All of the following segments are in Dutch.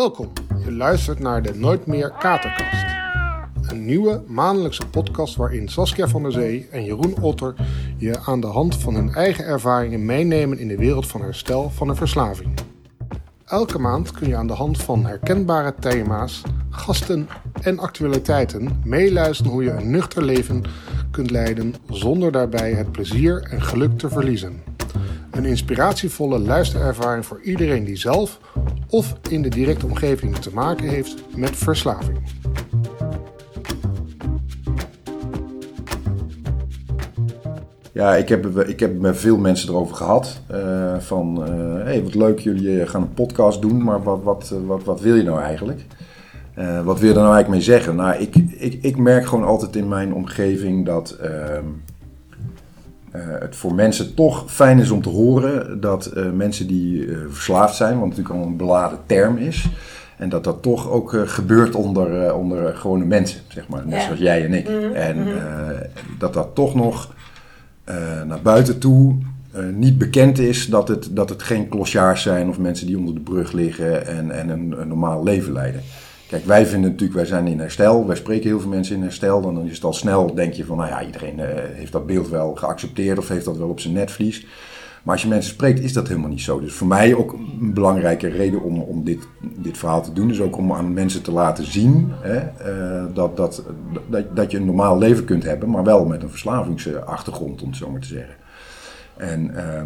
Welkom, je luistert naar de Nooit meer Katerkast. Een nieuwe maandelijkse podcast waarin Saskia van der Zee en Jeroen Otter je aan de hand van hun eigen ervaringen meenemen in de wereld van herstel van een verslaving. Elke maand kun je aan de hand van herkenbare thema's, gasten en actualiteiten meeluisteren hoe je een nuchter leven kunt leiden zonder daarbij het plezier en geluk te verliezen. Een inspiratievolle luisterervaring voor iedereen die zelf of in de directe omgeving te maken heeft met verslaving. Ja, ik heb, ik heb met veel mensen erover gehad. Uh, van, uh, hey, wat leuk, jullie gaan een podcast doen, maar wat, wat, wat, wat wil je nou eigenlijk? Wat wil je er nou eigenlijk mee zeggen? Nou, ik, ik, ik merk gewoon altijd in mijn omgeving dat ehm, het voor mensen toch fijn is om te horen dat mensen die verslaafd zijn, wat natuurlijk al een beladen term is, en dat dat toch ook gebeurt onder, onder gewone mensen, zeg maar, net zoals jij en ik. Mhm, en mhm. dat dat toch nog uh, naar buiten toe uh, niet bekend is dat het, dat het geen klosjaars zijn of mensen die onder de brug liggen en, en een, een, normaal leven leiden. Kijk, wij vinden natuurlijk, wij zijn in herstel, wij spreken heel veel mensen in herstel. Dan is het al snel, denk je van, nou ja, iedereen uh, heeft dat beeld wel geaccepteerd of heeft dat wel op zijn netvlies. Maar als je mensen spreekt, is dat helemaal niet zo. Dus voor mij ook een belangrijke reden om, om dit, dit verhaal te doen, is ook om aan mensen te laten zien hè, uh, dat, dat, dat, dat je een normaal leven kunt hebben, maar wel met een verslavingsachtergrond, om het zo maar te zeggen. En uh,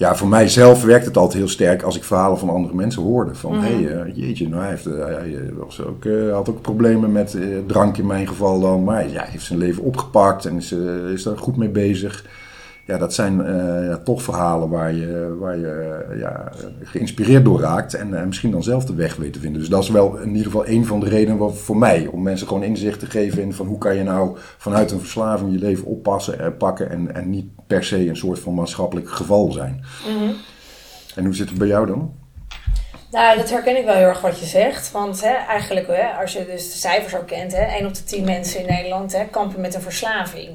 ja, voor mijzelf werkt het altijd heel sterk als ik verhalen van andere mensen hoorde. Van, mm hé, hey, uh, jeetje, nou, hij, heeft, hij was ook, had ook problemen met drank in mijn geval dan, maar ja, hij heeft zijn leven opgepakt en is, is daar goed mee bezig ja, dat zijn ja, toch verhalen waar je, waar je uh, ja, geïnspireerd door raakt en uh, misschien dan zelf de weg weet te vinden. Dus dat is wel in ieder geval een van de redenen voor mij, om mensen gewoon inzicht te geven in van hoe kan je nou vanuit een verslaving je leven oppassen, pakken en, en niet per se een soort van maatschappelijk geval zijn. Mm En hoe zit het bij jou dan? Nou, dat herken ik wel heel erg wat je zegt. Want hè, eigenlijk, hè, als je dus de cijfers ook kent, hè, 1 op de 10 mensen in Nederland hè, kampen met een verslaving.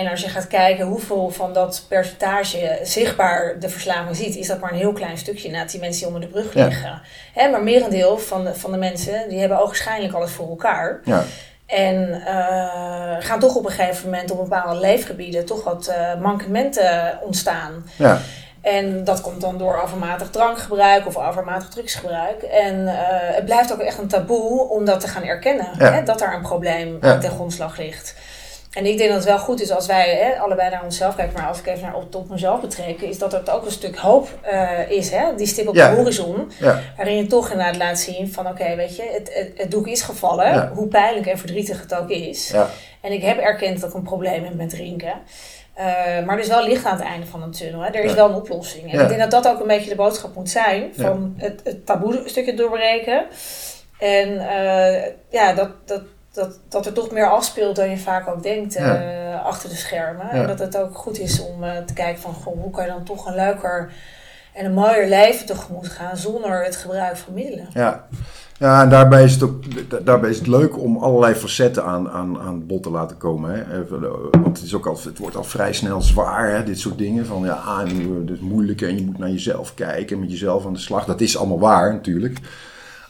En als je gaat kijken hoeveel van dat percentage zichtbaar de verslaving ziet, is dat maar een heel klein stukje na die mensen die onder de brug liggen. Hè, maar merendeel van de, van de mensen die hebben ogenschijnlijk alles voor elkaar. Ja. En uh, gaan toch op een gegeven moment op bepaalde leefgebieden toch wat uh, mankementen ontstaan. Ja. En dat komt dan door overmatig drankgebruik of overmatig drugsgebruik. En uh, het blijft ook echt een taboe om dat te gaan erkennen. Hè, dat daar een probleem ja. ten grondslag ligt. En ik denk dat het wel goed is als wij hè, allebei naar onszelf kijken, maar als ik even naar op, op mezelf betrekken, is dat het ook een stuk hoop uh, is, hè? die stip op de horizon, ja. waarin je toch inderdaad laat zien van oké, weet je, het, het, het, doek is gevallen, hoe pijnlijk en verdrietig het ook is. En ik heb erkend dat ik een probleem heb met drinken. Uh, maar er is wel licht aan het einde van de tunnel. Hè? Er is wel een oplossing. En ik denk dat dat ook een beetje de boodschap moet zijn. Van het, het taboe stukje doorbreken. En uh, ja, dat, dat, dat, dat er toch meer afspeelt dan je vaak ook denkt uh, achter de schermen. En dat het ook goed is om uh, te kijken van goh, hoe kan je dan toch een leuker en een mooier leven tegemoet gaan zonder het gebruik van middelen. Ja. Ja, en daarbij is het ook daarbij is het leuk om allerlei facetten aan, aan, aan bod te laten komen. Hè? Want het, is ook al, het wordt al vrij snel zwaar, hè? dit soort dingen. Van ja, het is moeilijk en je moet naar jezelf kijken en met jezelf aan de slag. Dat is allemaal waar natuurlijk.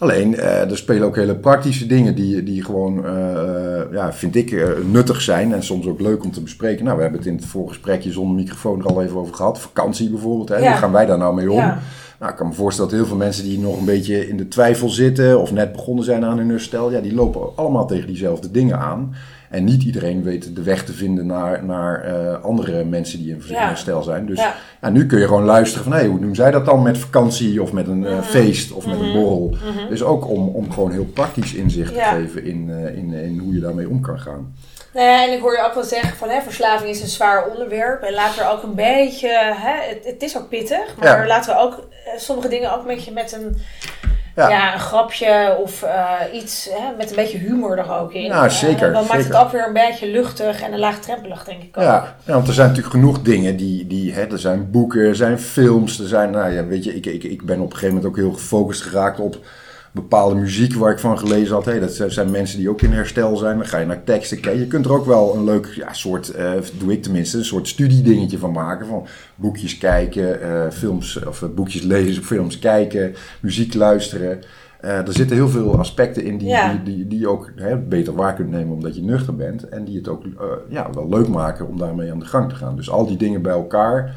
Alleen, uh, er spelen ook hele praktische dingen die, die gewoon, uh, ja, vind ik, nuttig zijn en soms ook leuk om te bespreken. Nou, we hebben het in het voorgesprekje zonder microfoon er al even over gehad. Vakantie bijvoorbeeld, hè? hoe gaan wij daar nou mee om? Ja. Nou, ik kan me voorstellen dat heel veel mensen die nog een beetje in de twijfel zitten of net begonnen zijn aan hun herstel, ja, die lopen allemaal tegen diezelfde dingen aan. En niet iedereen weet de weg te vinden naar, naar uh, andere mensen die in herstel zijn. Dus ja. ja. nu kun je gewoon luisteren van, hé, hey, hoe doen zij dat dan met vakantie of met een uh, feest of met mm -hmm. een borrel? Mm -hmm. Dus ook om, om gewoon heel praktisch inzicht te geven in, uh, in, in hoe je daarmee om kan gaan. Nou ja, en ik hoor je ook wel zeggen van hè, verslaving is een zwaar onderwerp. En laten we ook een beetje, hè, het, het is ook pittig, maar laten we ook sommige dingen ook een beetje met een ja. een grapje of uh, iets hè, met een beetje humor er ook in. Ja, zeker. Uh, dan maakt het ook weer een beetje luchtig en een laagdrempelig, denk ik ook. Ja, ja want er zijn natuurlijk genoeg dingen die, die hè, er zijn boeken, er zijn films, er zijn, nou ja, weet je, ik, ik, ik ben op een gegeven moment ook heel gefocust geraakt op bepaalde muziek waar ik van gelezen had. Hey, dat zijn mensen die ook in herstel zijn. Dan ga je naar teksten kijken. Je kunt er ook wel een leuk ja, soort, uh, doe ik tenminste, een soort studiedingetje van maken. Van boekjes kijken, uh, films of boekjes lezen, films kijken, muziek luisteren. Eh, er zitten heel veel aspecten in die, Ja. die, die, die je ook hè, beter waar kunt nemen omdat je nuchter bent. En die het ook eh, ja, wel leuk maken om daarmee aan de gang te gaan. Dus al die dingen bij elkaar,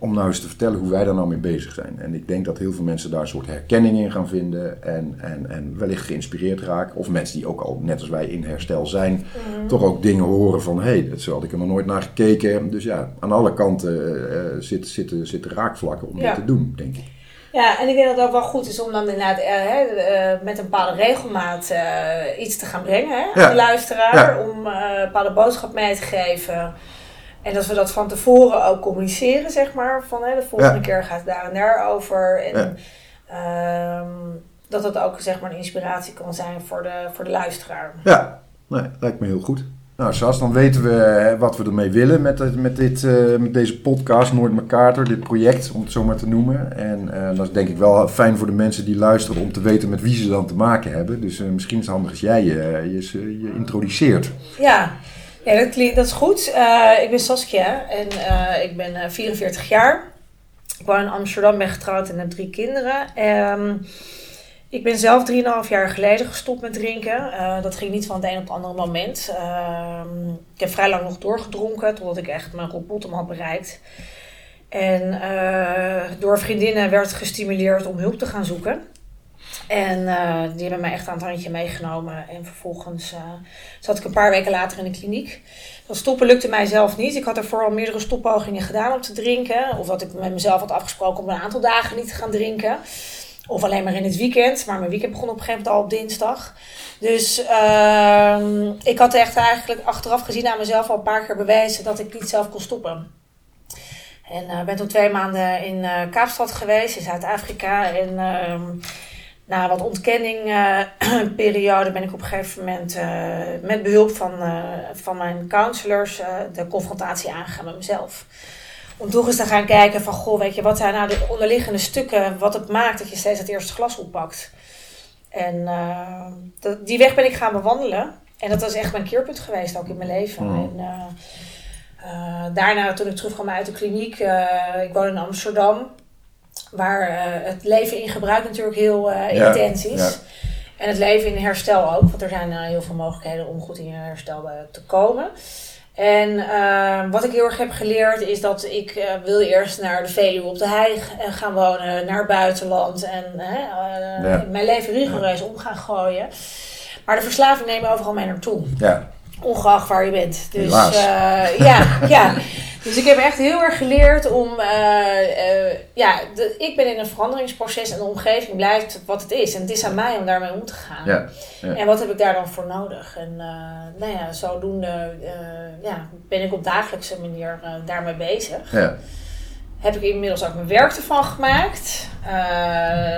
om nou eens te vertellen hoe wij daar nou mee bezig zijn. En ik denk dat heel veel mensen daar een soort herkenning in gaan vinden. En, en, en wellicht geïnspireerd raken. Of mensen die ook al, net als wij, in herstel zijn. Toch ook dingen horen van, hé, hey, zo had ik er nog nooit naar gekeken. Dus ja, aan alle kanten eh, zitten, zitten, zitten raakvlakken om Ja. dit te doen, denk ik. Ja, en ik denk dat het ook wel goed is om dan inderdaad eh, hè, eh, met een bepaalde regelmaat eh, iets te gaan brengen hè, aan Ja. de luisteraar. Ja. Om eh, een bepaalde boodschap mee te geven. En dat we dat van tevoren ook communiceren, zeg maar. Van hè, de volgende Ja. keer gaat het daar en daar over. En Ja. ehm, dat dat ook zeg maar een inspiratie kan zijn voor de, voor de luisteraar. Ja, nee, lijkt me heel goed. Nou, Sas, dan weten we hè, wat we ermee willen met, met, dit, eh, met deze podcast, Nooit MacArthur, dit project, om het zo maar te noemen. En eh, dat is denk ik wel fijn voor de mensen die luisteren om te weten met wie ze dan te maken hebben. Dus eh, misschien is het handig als jij je, je introduceert. Ja, ja dat, is goed. Eh, ik ben Saskia en eh, ik ben eh, 44 jaar. Ik woon in Amsterdam, ben getrouwd en heb drie kinderen. Ehm, ik ben zelf 3,5 jaar geleden gestopt met drinken. Eh, dat ging niet van het een op het andere moment. Ehm, ik heb vrij lang nog doorgedronken totdat ik echt mijn rock had bereikt. En eh, door vriendinnen werd gestimuleerd om hulp te gaan zoeken. En eh, die hebben mij echt aan het handje meegenomen. En vervolgens eh, zat ik een paar weken later in de kliniek. Dat stoppen lukte mij zelf niet. Ik had ervoor al meerdere stoppogingen gedaan om te drinken. Of dat ik met mezelf had afgesproken om een aantal dagen niet te gaan drinken. Of alleen maar in het weekend. Maar mijn weekend begon op een gegeven moment al op dinsdag. Dus ehm, ik had echt eigenlijk achteraf gezien aan mezelf al een paar keer bewezen dat ik niet zelf kon stoppen. En eh ben toen twee maanden in Kaapstad geweest, in Zuid-Afrika. En ehm, na wat ontkenningperiode ben ik op een gegeven moment eh, met behulp van, eh, van mijn counselors eh, de confrontatie aangegaan met mezelf. Om toch eens te gaan kijken van, goh, weet je, wat zijn nou de onderliggende stukken, wat het maakt dat je steeds het eerste glas oppakt. En eh, dat- die weg ben ik gaan bewandelen. En dat was echt mijn keerpunt geweest, ook in mijn leven. Mm. En, eh, eh, daarna, toen ik terugkwam uit de kliniek, eh, ik woon in Amsterdam, waar eh, het leven in gebruik natuurlijk heel eh, intens is. ja. En het leven in herstel ook, want er zijn eh, heel veel mogelijkheden om goed in herstel te komen. En wat ik heel erg heb geleerd is dat ik wil eerst naar de Veluwe op de hei gaan wonen, naar het buitenland en Ja. mijn leven rigoureus om gaan gooien. Maar de verslaving neemt overal mee naartoe. Ja, Ongeacht waar je bent. Dus ja, ja. Dus ik heb echt heel erg geleerd om. eh, eh, ja, de, ik ben in een veranderingsproces en de omgeving blijft wat het is. En het is aan mij om daarmee om te gaan. ja, ja. En wat heb ik daar dan voor nodig? En eh, nou ja, zodoende ja, ben ik op dagelijkse manier daarmee bezig. ja. Heb ik inmiddels ook mijn werk ervan gemaakt.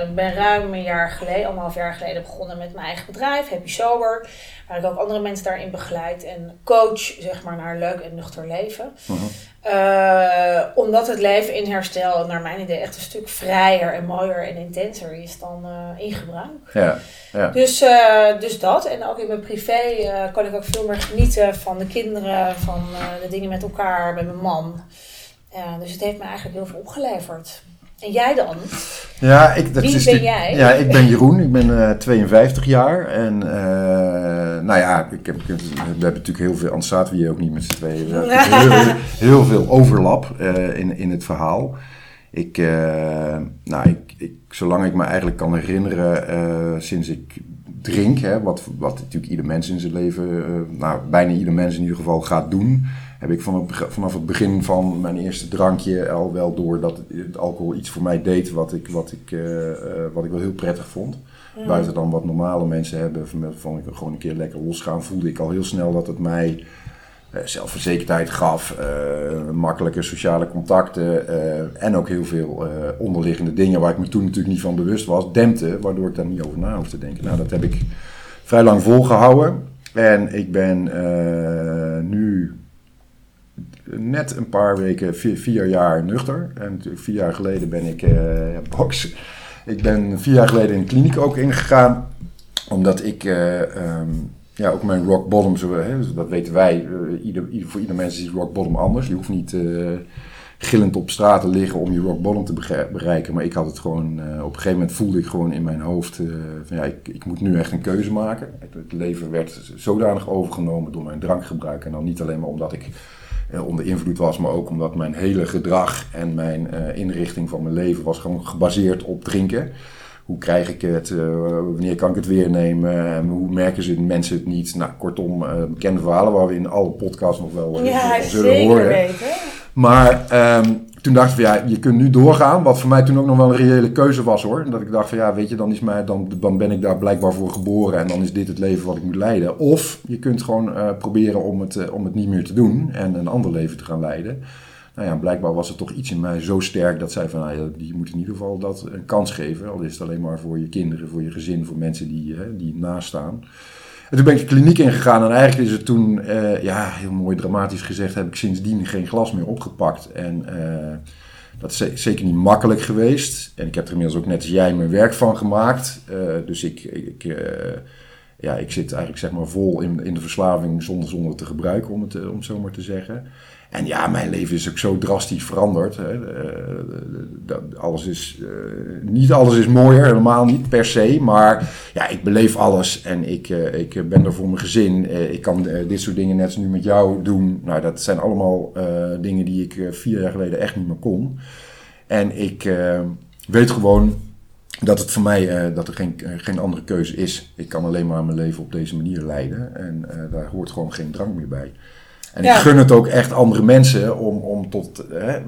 Ik ben ruim een jaar geleden, anderhalf jaar geleden begonnen met mijn eigen bedrijf, Happy Sober. Waar ik ook andere mensen daarin begeleid en coach, zeg maar, naar een leuk en nuchter leven. Mhm. Eh, omdat het leven in herstel, naar mijn idee, echt een stuk vrijer en mooier en intenser is dan eh, in gebruik. ja, ja. Dus, dus dat. En ook in mijn privé kan ik ook veel meer genieten van de kinderen, van de dingen met elkaar, met mijn man. Ja, dus het heeft me eigenlijk heel veel opgeleverd. En jij dan? Ja, ik, dat Wie is ben jij? Ja, ik ben Jeroen. Ik ben eh 52 jaar. En eh, nou ja, ik heb, we hebben natuurlijk heel veel, anders zaten we hier ook niet met z'n tweeën. We hebben natuurlijk heel, heel veel overlap eh, in, in het verhaal. Ik, eh, nou, ik, ik, zolang ik me eigenlijk kan herinneren, eh, sinds ik drink, hè, wat, wat natuurlijk ieder mens in zijn leven, eh, nou, bijna ieder mens in ieder geval gaat doen, heb ik vanaf, vanaf het begin van mijn eerste drankje al wel door dat het alcohol iets voor mij deed wat ik, wat ik, eh, eh, wat ik wel heel prettig vond. Buiten dan wat normale mensen hebben, van, van ik gewoon een keer lekker losgaan, voelde ik al heel snel dat het mij eh, zelfverzekerdheid gaf, makkelijke sociale contacten en ook heel veel onderliggende dingen waar ik me toen natuurlijk niet van bewust was, dempte, waardoor ik daar niet over na hoef te denken. Nou, dat heb ik vrij lang volgehouden en ik ben nu net een paar weken, vier, jaar nuchter. En vier jaar geleden ben ik eh box. Ik ben vier jaar geleden in de kliniek ook ingegaan. Omdat ik eh, ehm, ja, ook mijn rock bottom, zo, hè, dus dat weten wij. eh, ieder, voor ieder mens is rock bottom anders. Je hoeft niet, gillend op straten liggen om je rock bottom te bereiken. Maar ik had het gewoon, op een gegeven moment voelde ik gewoon in mijn hoofd van ja, ik, ik moet nu echt een keuze maken. Het, leven werd zodanig overgenomen door mijn drankgebruik. En dan niet alleen maar omdat ik onder invloed was, maar ook omdat mijn hele gedrag en mijn inrichting van mijn leven was gewoon gebaseerd op drinken hoe krijg ik het? Uh, wanneer kan ik het weer nemen? hoe merken ze mensen het niet? Nou, kortom, uh, bekende verhalen waar we in alle podcasts nog wel ja, zullen horen. Weten. Maar um, toen dacht ik van ja, je kunt nu doorgaan. Wat voor mij toen ook nog wel een reële keuze was hoor. Dat ik dacht van ja, weet je, dan, is mij, dan, dan ben ik daar blijkbaar voor geboren. En dan is dit het leven wat ik moet leiden. Of je kunt gewoon uh, proberen om het, om het niet meer te doen. En een ander leven te gaan leiden nou ja, blijkbaar was er toch iets in mij zo sterk dat zij van, nou ja, je moet in ieder geval dat een kans geven. Al is het alleen maar voor je kinderen, voor je gezin, voor mensen die, hè, die naast staan. En toen ben ik de kliniek ingegaan en eigenlijk is het toen, uh, ja, heel mooi dramatisch gezegd, heb ik sindsdien geen glas meer opgepakt. En uh, dat is zeker niet makkelijk geweest. En ik heb er inmiddels ook net als jij mijn werk van gemaakt. Uh, dus ik, ik ja, ik zit eigenlijk zeg maar vol in, in de verslaving zonder, zonder te gebruiken, om het, om het zo maar te zeggen. En ja, mijn leven is ook zo drastisch veranderd. Hè. Uh, alles is, uh, niet alles is mooier, helemaal niet per se. Maar ja, ik beleef alles en ik, uh, ik ben er voor mijn gezin. ik kan dit soort dingen net als nu met jou doen. Nou, dat zijn allemaal dingen die ik vier jaar geleden echt niet meer kon. En ik weet gewoon dat het voor mij dat er geen, geen andere keuze is. Ik kan alleen maar mijn leven op deze manier leiden. En daar hoort gewoon geen drank meer bij. En ik gun het ook echt andere mensen om, om tot. Hè,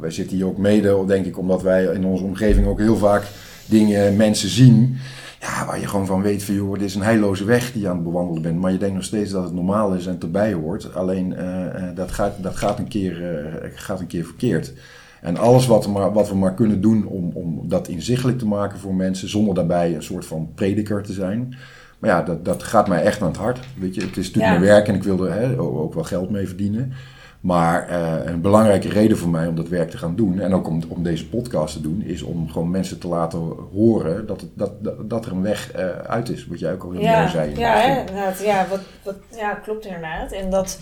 wij zitten hier ook mede, denk ik, omdat wij in onze omgeving ook heel vaak dingen, mensen zien. Ja, waar je gewoon van weet van joh, dit is een heilloze weg die je aan het bewandelen bent. Maar je denkt nog steeds dat het normaal is en erbij hoort. Alleen uh, dat, gaat, dat gaat, een keer, uh, gaat een keer verkeerd. En alles wat we maar, wat we maar kunnen doen om, om dat inzichtelijk te maken voor mensen, zonder daarbij een soort van prediker te zijn. Maar ja, dat, dat gaat mij echt aan het hart. Weet je, het is natuurlijk mijn werk en ik wil er hè, ook wel geld mee verdienen. Maar uh, een belangrijke reden voor mij om dat werk te gaan doen, en ook om, om deze podcast te doen, is om gewoon mensen te laten horen dat, het, dat, dat, er een weg uh, uit is. Wat jij ook al heel ja, mooi zei. Ja, hè, ja, wat, wat, ja, klopt inderdaad. En dat,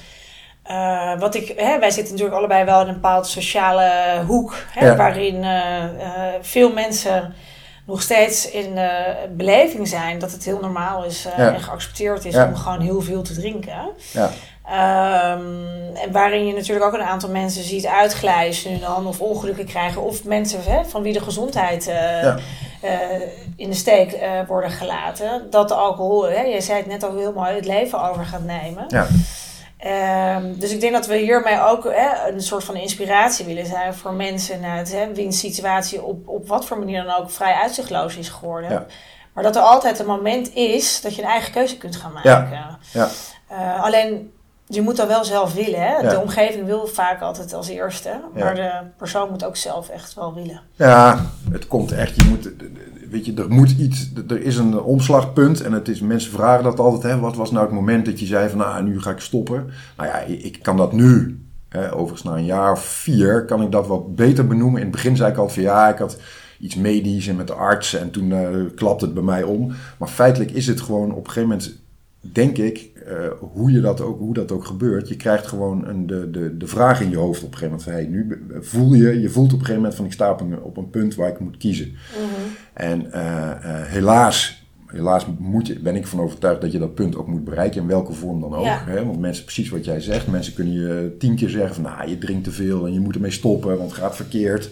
uh, wat ik, hè, wij zitten natuurlijk allebei wel in een bepaald sociale hoek, hè, ja. waarin veel mensen nog steeds in uh, beleving zijn dat het heel normaal is uh, en geaccepteerd is om gewoon heel veel te drinken. Ja. Um, en waarin je natuurlijk ook een aantal mensen ziet uitglijden nu dan, of ongelukken krijgen, of mensen hè, van wie de gezondheid uh, ja. in de steek worden gelaten. Dat de alcohol, hè, jij zei het net al heel mooi, het leven over gaat nemen. Ja. Um, dus ik denk dat we hiermee ook hè, een soort van inspiratie willen zijn voor mensen uit hè, wiens situatie op, op wat voor manier dan ook vrij uitzichtloos is geworden. Ja. Maar dat er altijd een moment is dat je een eigen keuze kunt gaan maken. Ja. ja. Uh, alleen je moet dat wel zelf willen. Hè? De omgeving wil vaak altijd als eerste. Maar de persoon moet ook zelf echt wel willen. Ja, het komt echt. Je moet, weet je, er moet iets, er is een omslagpunt en het is, mensen vragen dat altijd, hè, wat was nou het moment dat je zei van, nou, nu ga ik stoppen. Nou ja, ik kan dat nu, hè, overigens na een jaar of vier, kan ik dat wat beter benoemen. In het begin zei ik altijd van, ja, ik had iets medisch en met de arts en toen uh, klapte het bij mij om. Maar feitelijk is het gewoon op een gegeven moment, denk ik, uh, hoe, je dat ook, hoe dat ook gebeurt. Je krijgt gewoon een, de, de, de vraag in je hoofd op een gegeven moment van, hey, nu voel je, je voelt op een gegeven moment van, ik sta op een, op een punt waar ik moet kiezen. Mm en uh, uh, helaas, helaas moet je, ben ik van overtuigd dat je dat punt ook moet bereiken, in welke vorm dan ook. Ja. Hè? Want mensen, precies wat jij zegt, mensen kunnen je tien keer zeggen van nou, je drinkt te veel en je moet ermee stoppen, want het gaat verkeerd.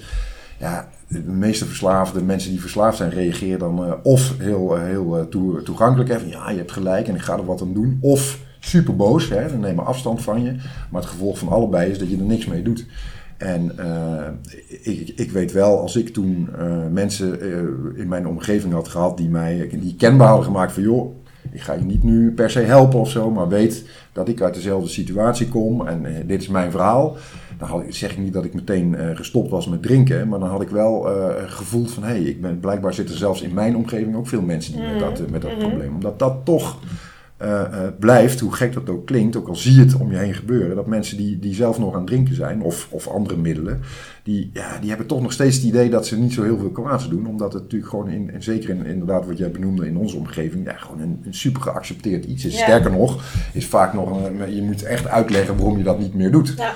Ja, de meeste verslaafden, mensen die verslaafd zijn, reageren dan uh, of heel, heel toe, toegankelijk. Hè, van, ja, je hebt gelijk en ik ga er wat aan doen. Of super boos, hè, dan nemen afstand van je. Maar het gevolg van allebei is dat je er niks mee doet. En uh, ik, ik, weet wel, als ik toen uh, mensen uh, in mijn omgeving had gehad die mij die kenbaar hadden gemaakt van joh, ik ga je niet nu per se helpen of zo, maar weet dat ik uit dezelfde situatie kom en dit is mijn verhaal. Dan had, zeg ik niet dat ik meteen gestopt was met drinken, maar dan had ik wel gevoeld van hé, hey, ik ben, blijkbaar zitten zelfs in mijn omgeving ook veel mensen die met dat, met dat mm -hmm. probleem. Omdat dat toch blijft, hoe gek dat ook klinkt, ook al zie je het om je heen gebeuren, dat mensen die, die zelf nog aan het drinken zijn, of, of andere middelen, die, ja, die hebben toch nog steeds het idee dat ze niet zo heel veel kwaads doen, omdat het natuurlijk gewoon, in, en zeker in, inderdaad wat jij benoemde in onze omgeving, ja, gewoon een, een super geaccepteerd iets is. Ja. Sterker nog, is vaak nog, een, je moet echt uitleggen waarom je dat niet meer doet. Ja.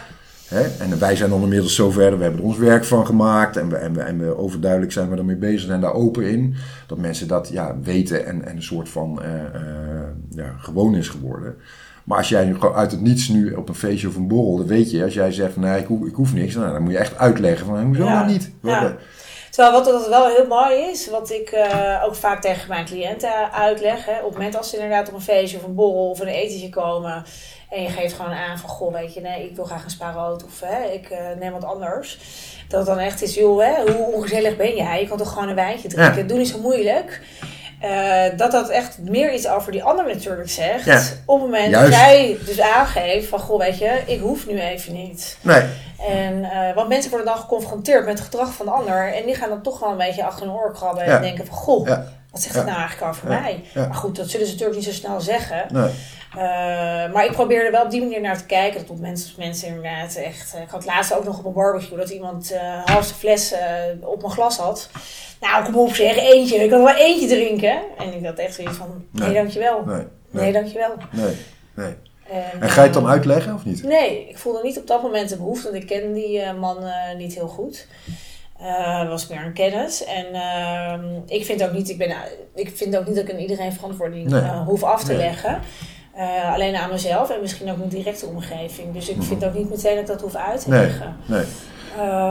Hè? En wij zijn dan inmiddels zover, we hebben er ons werk van gemaakt en we, en we, en we overduidelijk zijn we ermee bezig en daar open in. Dat mensen dat ja, weten en, en een soort van eh, eh, ja, gewoon is geworden. Maar als jij nu gewoon uit het niets nu op een feestje of een borrel, dan weet je, als jij zegt van nee, ik hoef, ik hoef niks, nou, dan moet je echt uitleggen van hoezo Ja. niet? Ja. Terwijl wat dat wel heel mooi is, wat ik eh, ook vaak tegen mijn cliënten uitleg. Hè, op het moment als ze inderdaad op een feestje of een borrel of een etentje komen. En je geeft gewoon aan van, goh, weet je, nee, ik wil graag een spa rood of hè, ik eh, neem wat anders. Dat het dan echt is, joh, hè, hoe ongezellig ben jij? Je kan toch gewoon een wijntje drinken? Ja. Doe niet zo moeilijk. Eh, dat dat echt meer iets over die ander natuurlijk zegt. Ja. Op het moment Juist. dat jij dus aangeeft van, goh, weet je, ik hoef nu even niet. Nee, En, eh, want mensen worden dan geconfronteerd met het gedrag van de ander. En die gaan dan toch wel een beetje achter hun oor krabben. Ja. En denken van, goh, Ja. Wat zegt het nou eigenlijk over mij? Maar goed, dat zullen ze natuurlijk niet zo snel zeggen. nee. Eh, maar ik probeer er wel op die manier naar te kijken. Dat mensen, mensen inderdaad echt... eh, ik had laatst ook nog op een barbecue dat iemand eh halve fles eh, op mijn glas had. Nou, kom op zeg, eentje. Ik kan wel eentje drinken. En ik had echt zoiets van, nee, Nee. dankjewel. Nee, Nee, nee, dankjewel. nee, nee. En, En ga je het dan uitleggen of niet? Nee, ik voelde niet op dat moment de behoefte, want ik ken die man niet heel goed. Het was meer een kennis. En ehm, ik, vind ook niet, ik, ben, ik vind ook niet dat ik aan iedereen verantwoording Nee. eh, hoef af te Nee. leggen. Eh, alleen aan mezelf en misschien ook mijn directe omgeving. Dus ik Mhm. vind ook niet meteen dat ik dat hoef uit te Nee. leggen. Nee.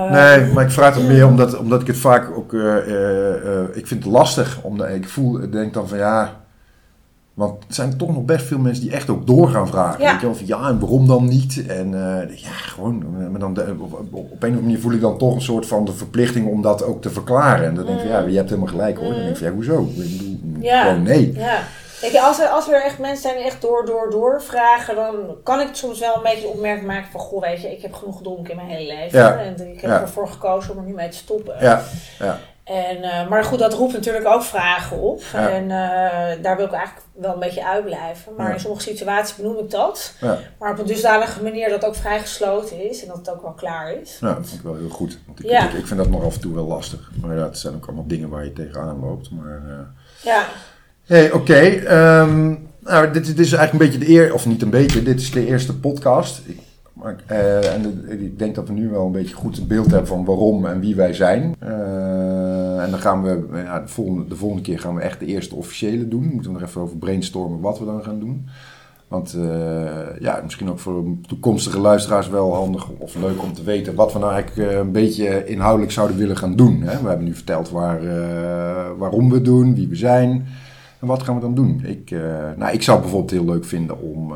Nee, maar ik vraag het meer omdat, omdat ik het vaak ook. ik vind het lastig. Omdat ik voel, ik denk dan van ja. Want er zijn toch nog best veel mensen die echt ook doorgaan vragen. Ja. Weet je van ja, en waarom dan niet? En eh, ja, gewoon. eh, Maar dan, de- op, een of andere manier voel ik dan toch een soort van de verplichting om dat ook te verklaren. En dan denk ik ja, je hebt helemaal gelijk hoor. Dan denk ik ja, hoezo? Ja. Gewoon nee. Ja. Je, als er, als er echt mensen zijn die echt door, door, door vragen, dan kan ik soms wel een beetje opmerking maken van, goh, weet je, ik heb genoeg gedronken in mijn hele leven. Ja. En ik heb ervoor gekozen om er nu mee te stoppen. Ja, ja, En, eh, maar goed, dat roept natuurlijk ook vragen op. Ja. En eh, daar wil ik eigenlijk wel een beetje uitblijven. Maar Ja. in sommige situaties benoem ik dat. ja. Maar op een dusdanige manier dat het ook vrij gesloten is. En dat het ook wel klaar is. Ja, dat vind ik wel heel goed. Want ik, Ja. ik, ik vind dat nog af en toe wel lastig. Maar ja, het zijn ook allemaal dingen waar je tegenaan loopt. Maar, eh, Ja, Hey, oké. ehm, nou, dit, dit is eigenlijk een beetje de eer, of niet een beetje, dit is de eerste podcast. Ik, maar, en de- ik denk dat we nu wel een beetje goed een beeld hebben van waarom en wie wij zijn. Eh, en dan gaan we, ja, de, volgende, de volgende keer gaan we echt de eerste officiële doen. Moeten we nog even over brainstormen wat we dan gaan doen. Want eh, ja, misschien ook voor toekomstige luisteraars wel handig of leuk om te weten wat we nou eigenlijk eh, een beetje inhoudelijk zouden willen gaan doen. Hè? We hebben nu verteld waar, eh, waarom we doen, wie we zijn. En wat gaan we dan doen? Ik, eh, nou, ik zou bijvoorbeeld heel leuk vinden om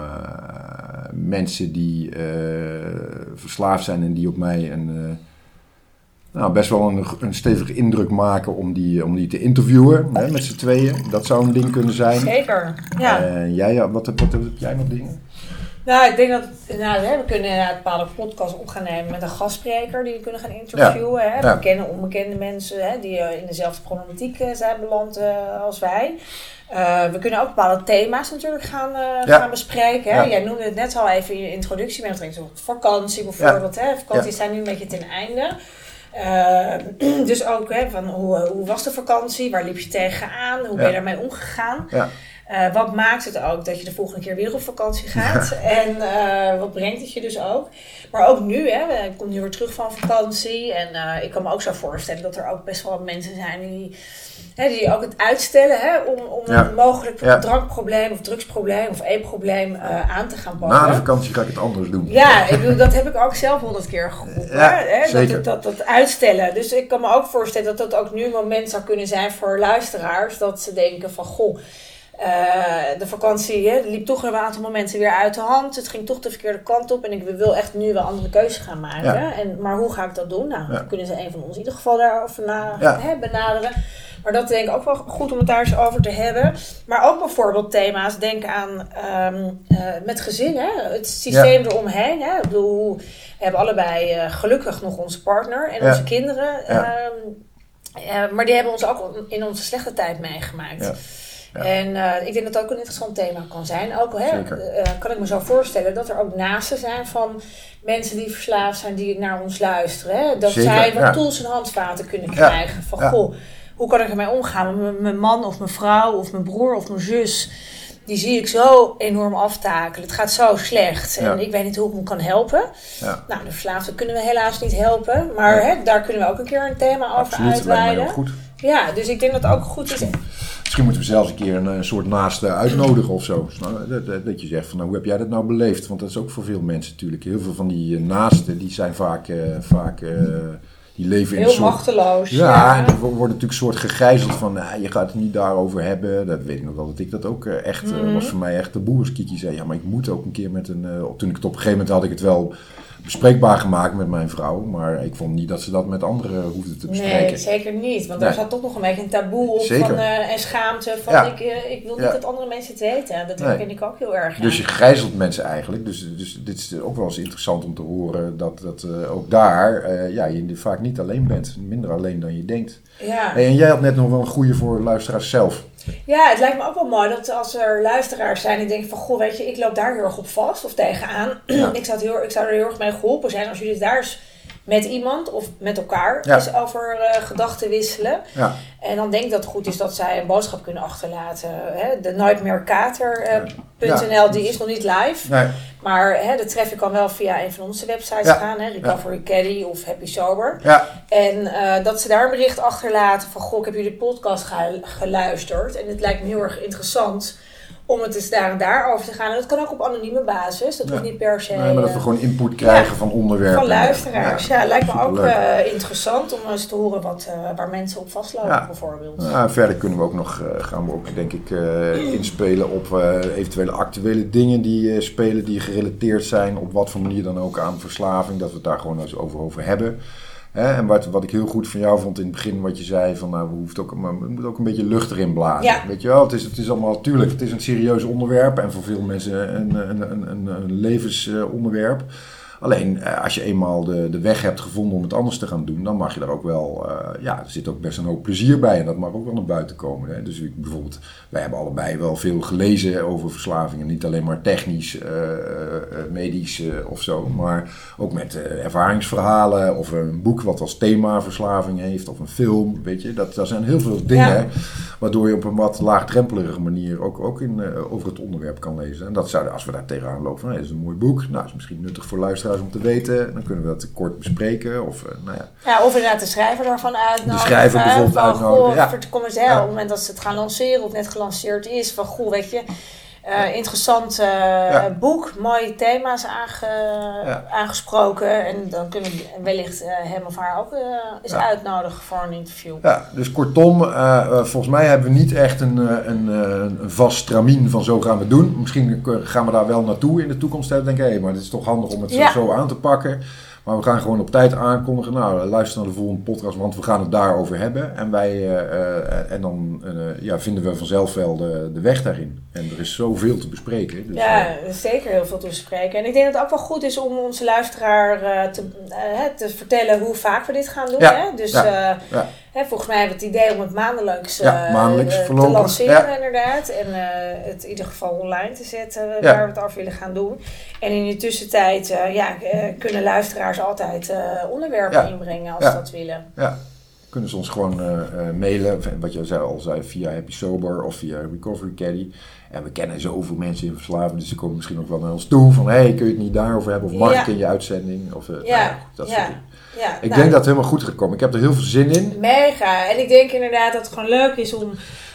mensen die verslaafd zijn en die op mij een, nou, best wel een, een stevige indruk maken om die, om die te interviewen hè, met z'n tweeën. Dat zou een ding kunnen zijn. zeker. Ja. En jij, ja, wat, wat, wat heb jij nog dingen? Nou, ik denk dat nou, hè, we kunnen inderdaad een bepaalde podcast op gaan nemen met een gastspreker die we kunnen gaan interviewen. Hè? Ja. Bekende, onbekende mensen hè, die eh, in dezelfde problematiek eh, zijn beland eh, als wij. Eh, we kunnen ook bepaalde thema's natuurlijk gaan, eh, Ja. gaan bespreken. Hè? Ja. Jij noemde het net al even in je introductie met betrekking tot vakantie bijvoorbeeld. Hè? Vakanties zijn nu een beetje ten einde. Eh, dus ook hè, van hoe, hoe was de vakantie? Waar liep je tegenaan? Hoe ben je daarmee omgegaan? Eh, wat maakt het ook dat je de volgende keer weer op vakantie gaat? En eh, wat brengt het je dus ook? Maar ook nu, hè, ik kom nu weer terug van vakantie. En eh, ik kan me ook zo voorstellen dat er ook best wel mensen zijn die, hè, die ook het uitstellen hè, om, om Ja. een mogelijk Ja. drankprobleem of drugsprobleem of eetprobleem aan te gaan pakken. Na de vakantie ga ik het anders doen. Ja, ik bedoel, dat heb ik ook zelf honderd keer geroepen. Hè? zeker. Dat, dat, dat uitstellen. Dus ik kan me ook voorstellen dat dat ook nu een moment zou kunnen zijn voor luisteraars. Dat ze denken van, goh, eh, de vakantie hè, liep toch een aantal momenten weer uit de hand. Het ging toch de verkeerde kant op. En ik wil echt nu wel andere keuzes gaan maken. Ja. En, maar hoe ga ik dat doen? Nou, Ja. dan kunnen ze een van ons in ieder geval daarover na, Ja. hè, benaderen. Maar dat denk ik ook wel goed om het daar eens over te hebben. Maar ook bijvoorbeeld thema's. Denk aan eh, met gezinnen. Het systeem eromheen. Hè? Ik bedoel, we hebben allebei eh, gelukkig nog onze partner en onze kinderen. Ehm, eh, maar die hebben ons ook in onze slechte tijd meegemaakt. Ja. En eh, ik denk dat dat ook een interessant thema kan zijn. Ook hè, eh, kan ik me zo voorstellen dat er ook naasten zijn van mensen die verslaafd zijn, die naar ons luisteren. Hè? Dat Zeker, zij wat ja. tools en handvaten kunnen krijgen. Van goh, hoe kan ik ermee omgaan met mijn- man of mijn vrouw of mijn broer of mijn zus? die zie ik zo enorm aftakelen. Het gaat zo slecht. En Ja. ik weet niet hoe ik hem kan helpen. Ja. Nou, de verslaafden kunnen we helaas niet helpen. Maar Ja. hè, daar kunnen we ook een keer een thema over Absoluut, uitweiden. goed. Ja, dus ik denk dat het ook goed is. Misschien moeten we zelfs een keer een, eh, soort naaste uitnodigen of zo. Dat, je zegt van nou, hoe heb jij dat nou beleefd? Want dat is ook voor veel mensen natuurlijk. Heel veel van die eh, naasten die zijn vaak, eh, vaak die leven in een Heel soort... machteloos. Ja, en die wo- worden natuurlijk een soort gegijzeld van nou, je gaat het niet daarover hebben. Dat weet ik nog wel dat ik dat ook eh, echt, eh, Mhm. was voor mij echt taboe als Kiki zei. Ja, maar ik moet ook een keer met een... eh, toen ik het op een gegeven moment had ik het wel bespreekbaar gemaakt met mijn vrouw. Maar ik vond niet dat ze dat met anderen hoefde te bespreken. Nee, zeker niet. Want Nee. zat toch nog een beetje een taboe op Zeker. van, en schaamte. Van Ja. ik, ik wil niet Ja. dat andere mensen het weten. Dat Nee. herken ik ook heel erg. Dus je gijzelt mensen eigenlijk. Dus, dus dit is ook wel eens interessant om te horen dat, dat ook daar ja, je vaak niet alleen bent. Minder alleen dan je denkt. ja. Hey, en jij had net nog wel een goede voor luisteraars zelf. ja, het lijkt me ook wel mooi dat als er luisteraars zijn die denken van... Goh, weet je, ik loop daar heel erg op vast of tegenaan. Ja. ik, zou het heel, ik zou er heel erg mee geholpen zijn als jullie daar eens met iemand of met elkaar Ja. eens over eh, gedachten wisselen. Ja, En dan denk ik dat het goed is dat zij een boodschap kunnen achterlaten. Hè? De nightmarekater.nl, Ja. die is nog niet live. nee, Maar hè, de traffic kan wel via een van onze websites gaan. Hè? Recovery Caddy of Happy Sober. ja, En eh, dat ze daar een bericht achterlaten van... Goh, ik heb jullie podcast ge- geluisterd. En het lijkt me heel erg interessant om het eens daar en daar over te gaan. En dat kan ook op anonieme basis. Dat Ja. hoeft niet per se... nee, maar dat we eh, gewoon input krijgen van onderwerpen. van luisteraars. Ja, lijkt me ook eh, interessant om eens te horen wat, eh, waar mensen op vastlopen Ja. bijvoorbeeld. Nou, verder kunnen we ook nog, gaan we ook denk ik inspelen op eventuele actuele dingen die spelen, die gerelateerd zijn, op wat voor manier dan ook aan verslaving, dat we het daar gewoon eens over, over hebben. Hè, en wat, wat ik heel goed van jou vond in het begin, wat je zei, van nou, we, hoeft ook, maar we moeten ook een beetje lucht erin blazen. Ja. Weet je wel, het is, het is allemaal, tuurlijk, het is een serieus onderwerp en voor veel mensen een, een, een, een, een levensonderwerp. Alleen eh, als je eenmaal de, de weg hebt gevonden om het anders te gaan doen, dan mag je daar ook wel, eh, ja, er zit ook best een hoop plezier bij en dat mag ook wel naar buiten komen. Hè. Dus ik, bijvoorbeeld, wij hebben allebei wel veel gelezen over verslavingen, niet alleen maar technisch, eh, medisch of zo, maar ook met ervaringsverhalen of een boek wat als thema verslaving heeft of een film, weet je. Dat, dat zijn heel veel dingen Ja. Waardoor je op een wat laagdrempelige manier ook, ook in, eh, over het onderwerp kan lezen. En dat zouden, als we daar tegenaan lopen, dat is een mooi boek, nou, is misschien nuttig voor luisteraars om te weten, dan kunnen we dat kort bespreken. Of, eh, nou ja, Ja, of inderdaad de schrijver daarvan uitnodigen. De schrijver bijvoorbeeld uitnodigen, Goh, ja. eens hè, Ja. op het moment dat ze het gaan lanceren of net gelanceerd is. Van goh, weet je, eh, interessant eh, Ja. boek, mooie thema's aange, Ja. aangesproken. En dan kunnen we wellicht eh, hem of haar ook eens Ja. uitnodigen voor een interview. Ja, dus kortom, volgens mij hebben we niet echt een, een, een vast stramien van zo gaan we doen. Misschien gaan we daar wel naartoe in de toekomst. En denken, hé, maar het is toch handig om het zo- zo aan te pakken. Maar we gaan gewoon op tijd aankondigen. Nou, luister naar de volgende podcast, want we gaan het daarover hebben. En, wij, eh, eh, en dan eh, ja, vinden we vanzelf wel de, de weg daarin. En er is zoveel te bespreken. Dus, Ja, eh, er is zeker heel veel te bespreken. En ik denk dat het ook wel goed is om onze luisteraar eh, te, eh, te vertellen hoe vaak we dit gaan doen. Ja, Hè? Dus ja, eh, ja. Hè, volgens mij hebben we het idee om het maandelijks, Ja, eh, maandelijks eh, te lanceren ja. inderdaad. En eh, het in ieder geval online te zetten Ja. waar we het over willen gaan doen. En in de tussentijd ja, kunnen luisteraars altijd onderwerpen inbrengen als ze dat willen. Ja, kunnen ze ons gewoon mailen, wat je zei, al zei, via Happy Sober of via Recovery Caddy. En we kennen zoveel mensen in verslaving, dus ze komen misschien ook wel naar ons toe van, hey, kun je het niet daarover hebben? Of mag ik in je uitzending? Of, nou dat soort dingen. Ja, Ik nou, denk dat het helemaal goed gaat komen. Ik heb er heel veel zin in. Mega. En ik denk inderdaad dat het gewoon leuk is om,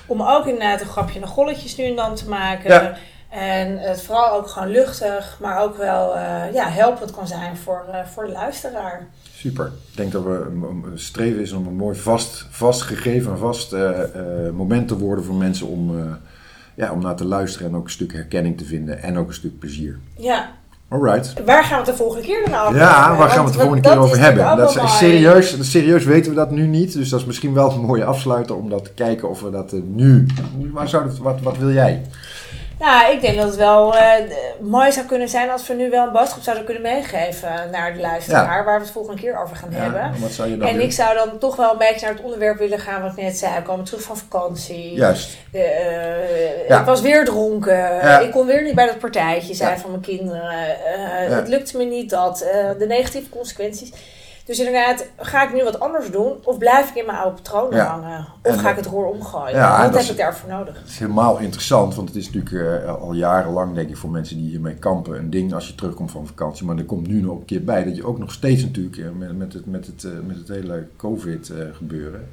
om ook inderdaad een grapje naar golletjes nu en dan te maken. Ja. En het vooral ook gewoon luchtig, maar ook wel eh, ja, helpend kan zijn voor, eh, voor de luisteraar. Super. Ik denk dat we een, een streven is om een mooi vast, vast gegeven en vast eh, eh, moment te worden voor mensen om, ja, om naar te luisteren en ook een stuk herkenning te vinden en ook een stuk plezier. Ja. Alright. Waar gaan we het de volgende keer dan over Ja, hebben? waar gaan we het de volgende keer over hebben? Dat is serieus, serieus weten we dat nu niet. Dus dat is misschien wel een mooie afsluiter om dat te kijken of we dat eh, nu. Waar zou dat, wat, wat wil jij? Nou, ik denk dat het wel eh, mooi zou kunnen zijn als we nu wel een boodschap zouden kunnen meegeven naar de luisteraar, waar we het volgende keer over gaan hebben. Ja, wat zou je dan En doen? ik zou dan toch wel een beetje naar het onderwerp willen gaan wat ik net zei. We komen terug van vakantie. Juist. Eh, Ja. Ik was weer dronken. Ik kon weer niet bij dat partijtje zijn van mijn kinderen. Eh. Het lukte me niet dat. De negatieve consequenties. Dus inderdaad, ga ik nu wat anders doen? Of blijf ik in mijn oude patronen Ja. hangen? Of En ga ik dat- het roer omgooien? Ja, wat heb is- ik daarvoor nodig? Het is helemaal interessant, want het is natuurlijk eh, al jarenlang, denk ik, voor mensen die hiermee kampen, een ding als je terugkomt van vakantie. Maar er komt nu nog een keer bij dat je ook nog steeds natuurlijk, eh, met, met, het, met, het, eh, met het hele COVID-gebeuren,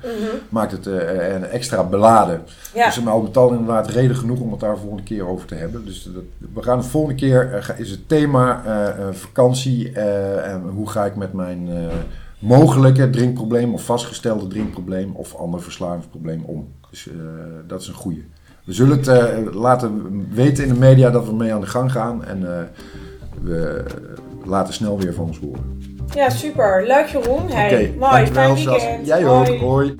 maakt het eh, een extra beladen. Ja. Dus al met al inderdaad reden genoeg om het daar volgende keer over te hebben. Dus dat, we gaan de volgende keer, eh, is het thema eh, eh, vakantie eh, en hoe ga ik met mijn eh, mogelijke drinkprobleem of vastgestelde drinkprobleem of ander verslavingsprobleem om. Dus eh, dat is een goede. We zullen het eh, laten weten in de media dat we mee aan de gang gaan en eh, we laten snel weer van ons horen. Ja, super. Leuk Jeroen. Hey, mooi. dankjewel, Fijn weekend. Jij ook. Hoi. Hoi.